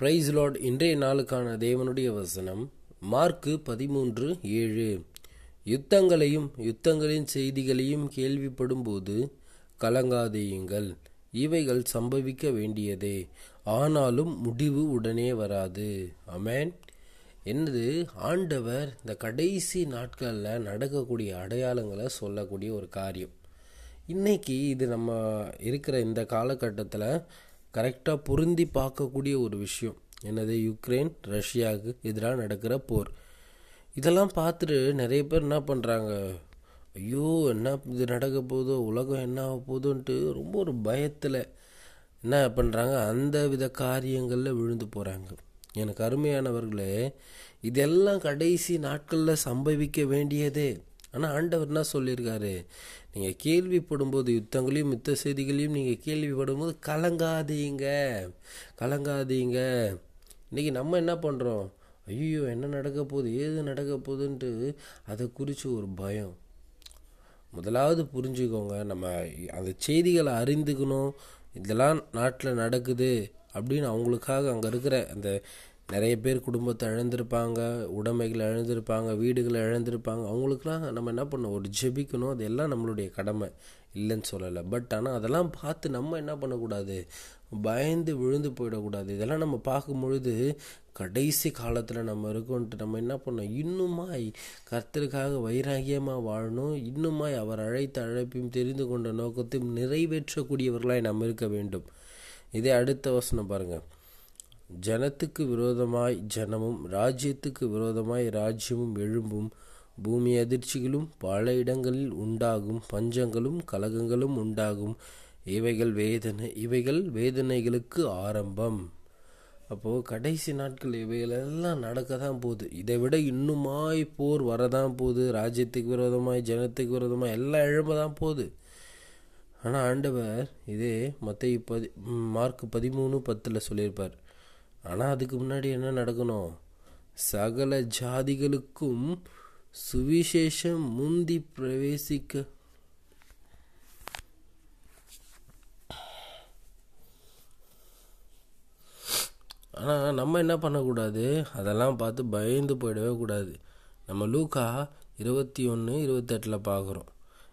Price Lord இன்றைய நாளுக்கான தேவனுடைய வசனம் மார்க்கு பதிமூன்று ஏழு. யுத்தங்களையும் யுத்தங்களின் செய்திகளையும் கேள்விப்படும்போது கலங்காதேயுங்கள். இவைகள் சம்பவிக்க வேண்டியதே. ஆனாலும் முடிவு உடனே வராது. அமேன் என்னது? ஆண்டவர் இந்த கடைசி நாட்களில் நடக்கக்கூடிய அடையாளங்களை சொல்லக்கூடிய ஒரு காரியம். இன்னைக்கு இது நம்ம இருக்கிற இந்த காலகட்டத்தில் கரெக்டாக பொருந்தி பார்க்கக்கூடிய ஒரு விஷயம். என்னது? யுக்ரைன் ரஷ்யாவுக்கு எதிராக நடக்கிற போர். இதெல்லாம் பார்த்துட்டு நிறைய பேர் என்ன பண்ணுறாங்க ஐயோ என்ன இது நடக்க போதோ உலகம் என்ன ஆக போதோன்ட்டு ரொம்ப ஒரு பயத்தில் என்ன பண்ணுறாங்க அந்த வித காரியங்களில் விழுந்து போகிறாங்க எனக்கு அருமையானவர்களே இதெல்லாம் கடைசி நாட்களில் சம்பவிக்க வேண்டியதே. ஆனால் ஆண்டவர் என்ன சொல்லியிருக்காரு? நீங்கள் கேள்விப்படும்போது யுத்தங்களையும் யுத்த செய்திகளையும் நீங்கள் கேள்விப்படும்போது கலங்காதீங்க. கலங்காதீங்க. இன்றைக்கி நம்ம என்ன பண்ணுறோம் ஐயோ என்ன நடக்க போகுது? ஏது நடக்க போகுதுன்ட்டு அதை குறித்து ஒரு பயம். முதலாவது புரிஞ்சுக்கோங்க நம்ம அந்த செய்திகளை அறிந்துக்கணும். இதெல்லாம் நாட்டில் நடக்குது அப்படின்னு அவங்களுக்காக அங்கே இருக்கிற அந்த நிறைய பேர் குடும்பத்தை இழந்திருப்பாங்க உடைமைகளை இழந்திருப்பாங்க வீடுகளை இழந்திருப்பாங்க. அவங்களுக்குலாம் நம்ம என்ன பண்ணோம் ஒரு ஜெபிக்கணும். அதெல்லாம் நம்மளுடைய கடமை. இல்லைன்னு சொல்லலை. பட் ஆனால் அதெல்லாம் பார்த்து நம்ம என்ன பண்ணக்கூடாது? பயந்து விழுந்து போயிடக்கூடாது. இதெல்லாம் நம்ம பார்க்கும் பொழுது கடைசி காலத்தில் நம்ம இருக்கோன்ட்டு நம்ம என்ன பண்ணோம் இன்னுமாய் கர்த்தருக்காக வைராகியமாக வாழணும். இன்னுமாய் அவர் அழைத்த அழைப்பையும் தெரிந்து கொண்ட நோக்கத்தையும் நிறைவேற்றக்கூடியவர்களாய் நம்ம இருக்க வேண்டும். இதே அடுத்த வசனம் பாருங்கள் ஜனத்துக்கு விரோதமாய் ஜனமும் ராஜ்யத்துக்கு விரோதமாய் ராஜ்யமும் எழும்பும் பூமி அதிர்ச்சிகளும் பல இடங்களில் உண்டாகும் பஞ்சங்களும் கலகங்களும் உண்டாகும். இவைகள் வேதனை இவைகள் வேதனைகளுக்கு ஆரம்பம். அப்போது கடைசி நாட்கள் இவைகளெல்லாம் நடக்க தான் போகுது. இதை விட இன்னுமாய் போர் வரதான் போகுது. ராஜ்யத்துக்கு விரோதமாய் ஜனத்துக்கு விரோதமாக எல்லாம் எழும்ப தான் போகுது. ஆனால் ஆண்டவர் இதே மற்ற பதி மார்க் பதிமூணு பத்தில் சொல்லியிருப்பார். ஆனால் அதுக்கு முன்னாடி என்ன நடக்கணும்? சகல ஜாதிகளுக்கும் சுவிசேஷம் முந்தி பிரவேசிக்க. ஆனால் நம்ம என்ன பண்ணக்கூடாது? அதெல்லாம் பார்த்து பயந்து போயிடவே கூடாது. நம்ம லூக்கா இருபத்தி ஒன்று இருபத்தெட்டில் பார்க்குறோம்.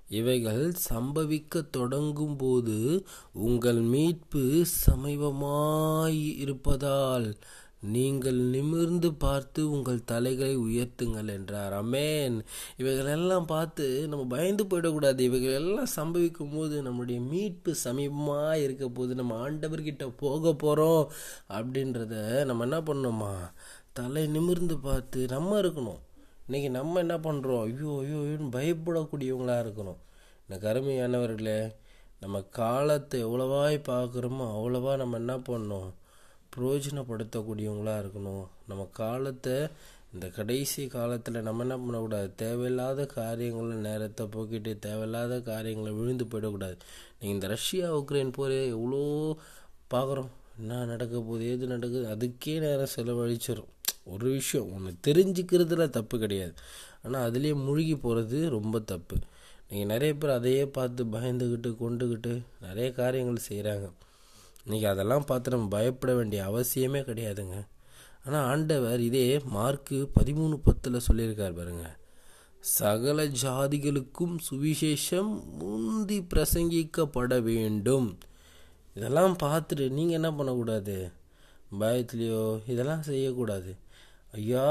இவைகள் சம்பவிக்க தொடங்கும் போது உங்கள் மீட்பு சமீபமாயிருப்பதால் நீங்கள் நிமிர்ந்து பார்த்து உங்கள் தலைகளை உயர்த்துங்கள் என்றார். அமேன். இவைகளெல்லாம் பார்த்து நம்ம பயந்து போயிடக்கூடாது. இவைகள் எல்லாம் சம்பவிக்கும் போது நம்முடைய மீட்பு சமீபமாக இருக்க போது நம்ம ஆண்டவர்கிட்ட போக போகிறோம் அப்படின்றத நம்ம என்ன பண்ணோமா தலை நிமிர்ந்து பார்த்து நம்ம இருக்கணும். இன்றைக்கி நம்ம என்ன பண்ணுறோம் ஐயோ ஐயோ ஐயோன்னு பயப்படக்கூடியவங்களாக இருக்கணும். எனக்கு அருமையானவர்களே நம்ம காலத்தை எவ்வளவாய் பார்க்குறோமோ அவ்வளவா நம்ம என்ன பண்ணோம் பிரயோஜனப்படுத்தக்கூடியவங்களாக இருக்கணும். நம்ம காலத்தை இந்த கடைசி காலத்தில் நம்ம என்ன பண்ணக்கூடாது? தேவையில்லாத காரியங்களை நேரத்தை போக்கிட்டு தேவையில்லாத காரியங்களை விழுந்து போயிடக்கூடாது. நீங்கள் இந்த ரஷ்யா உக்ரைன் போரே எவ்வளோ பார்க்குறோம்? என்ன நடக்க போகுது? ஏது நடக்குது? அதுக்கே நேரம் செலவழிச்சிடும் ஒரு விஷயம். ஒன்று தெரிஞ்சுக்கிறதுல தப்பு கிடையாது. ஆனால் அதுலேயே மூழ்கி போகிறது ரொம்ப தப்பு. நீங்கள் நிறைய பேர் அதையே பார்த்து பயந்துக்கிட்டு கொண்டுக்கிட்டு நிறைய காரியங்கள் செய்கிறாங்க இன்றைக்கி அதெல்லாம் பார்த்து நம்ம பயப்பட வேண்டிய அவசியமே கிடையாதுங்க. ஆனால் ஆண்டவர் இதே மார்க்கு பதிமூணு பத்தில் சொல்லியிருக்கார் பாருங்க. சகல ஜாதிகளுக்கும் சுவிசேஷம் முந்தி பிரசங்கிக்கப்பட வேண்டும். இதெல்லாம் பார்த்துட்டு நீங்கள் என்ன பண்ணக்கூடாது? பயத்துலேயோ இதெல்லாம் செய்யக்கூடாது. ஐயா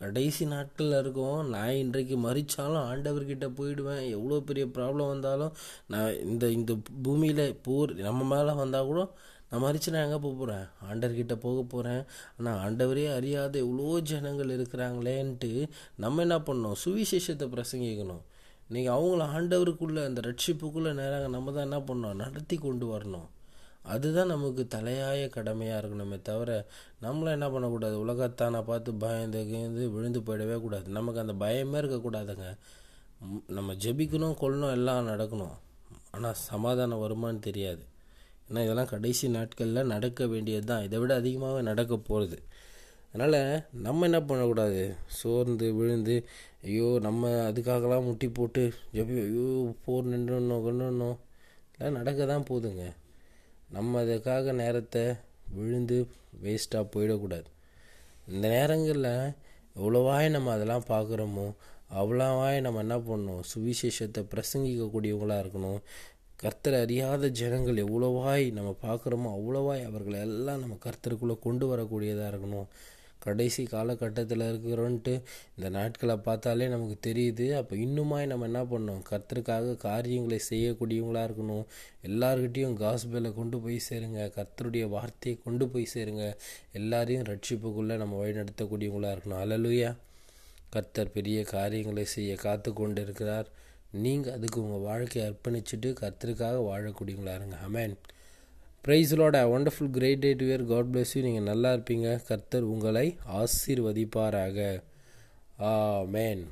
கடைசி நாட்களில் இருக்கோம். நான் இன்றைக்கு மறிச்சாலும் ஆண்டவர்கிட்ட போயிடுவேன். எவ்வளோ பெரிய ப்ராப்ளம் வந்தாலும் நான் இந்த இந்த பூமியில் போர் நம்ம மேலே வந்தால் கூட நான் மறிச்சு நான் எங்கே போக போகிறேன் ஆண்டவர்கிட்ட போக போகிறேன் ஆனால் ஆண்டவரே அறியாத எவ்வளோ ஜனங்கள் இருக்கிறாங்களேன்ட்டு நம்ம என்ன பண்ணோம் சுவிசேஷத்தை பிரசங்கிக்கணும். நீங்கள் அவங்கள ஆண்டவருக்குள்ளே அந்த ரட்சிப்புக்குள்ளே நேராக நம்ம தான் என்ன பண்ணோம் நடத்தி கொண்டு வரணும். அதுதான் நமக்கு தலையாய கடமையாக இருக்கணுமே தவிர நம்மளும் என்ன பண்ணக்கூடாது? உலகத்தானை பார்த்து பயந்து கிந்து விழுந்து போயிடவே கூடாது. நமக்கு அந்த பயமே இருக்கக்கூடாதுங்க. நம்ம ஜெபிக்கணும் கொள்ளணும் எல்லாம் நடக்கணும். ஆனால் சமாதானம் வருமானு தெரியாது. ஏன்னா இதெல்லாம் கடைசி நாட்களில் நடக்க வேண்டியது தான் இதை விட அதிகமாகவே நடக்க போகிறது அதனால் நம்ம என்ன பண்ணக்கூடாது? சோர்ந்து விழுந்து ஐயோ நம்ம அதுக்காகலாம் முட்டி போட்டு ஜபி ஐயோ போர் நின்றுடணும் கொண்டுடணும் இதெல்லாம் நடக்க தான் போகுதுங்க நம்ம அதுக்காக நேரத்தை விழுந்து வேஸ்ட்டாக போயிடக்கூடாது. இந்த நேரங்களில் எவ்வளோவாய் நம்ம அதெல்லாம் பார்க்குறோமோ அவ்வளோவாய் நம்ம என்ன பண்ணணும்? சுவிசேஷத்தை பிரசங்கிக்கக்கூடியவங்களாக இருக்கணும். கர்த்தர் அறியாத ஜனங்கள் எவ்வளோவாய் நம்ம பார்க்குறோமோ அவ்வளோவாய் அவர்களை எல்லாம் நம்ம கர்த்தருக்குள்ளே கொண்டு வரக்கூடியதாக இருக்கணும். கடைசி காலகட்டத்தில் இருக்கிறோன்ட்டு இந்த நாட்களை பார்த்தாலே நமக்கு தெரியுது. அப்போ இன்னுமாய் நம்ம என்ன பண்ணோம் கர்த்தருக்காக காரியங்களை செய்யக்கூடியவங்களாக இருக்கணும். எல்லார்கிட்டேயும் காஸ்பேலை கொண்டு போய் சேருங்க. கர்த்தருடைய வார்த்தையை கொண்டு போய் சேருங்க. எல்லாரையும் ரட்சிப்புக்குள்ளே நம்ம வழிநடத்தக்கூடியவங்களாக இருக்கணும். அலலுயா கர்த்தர் பெரிய காரியங்களை செய்ய காத்து கொண்டு இருக்கிறார் நீங்கள் அதுக்கு உங்கள் வாழ்க்கையை அர்ப்பணிச்சுட்டு கர்த்தருக்காக வாழக்கூடியவங்களா இருங்க. Amen ப்ரைஸ்லோட wonderful great day to year God bless you நீங்கள் நல்லா இருப்பீங்க. கர்த்தர் உங்களை ஆசீர்வதிப்பாராக. ஆ மேன்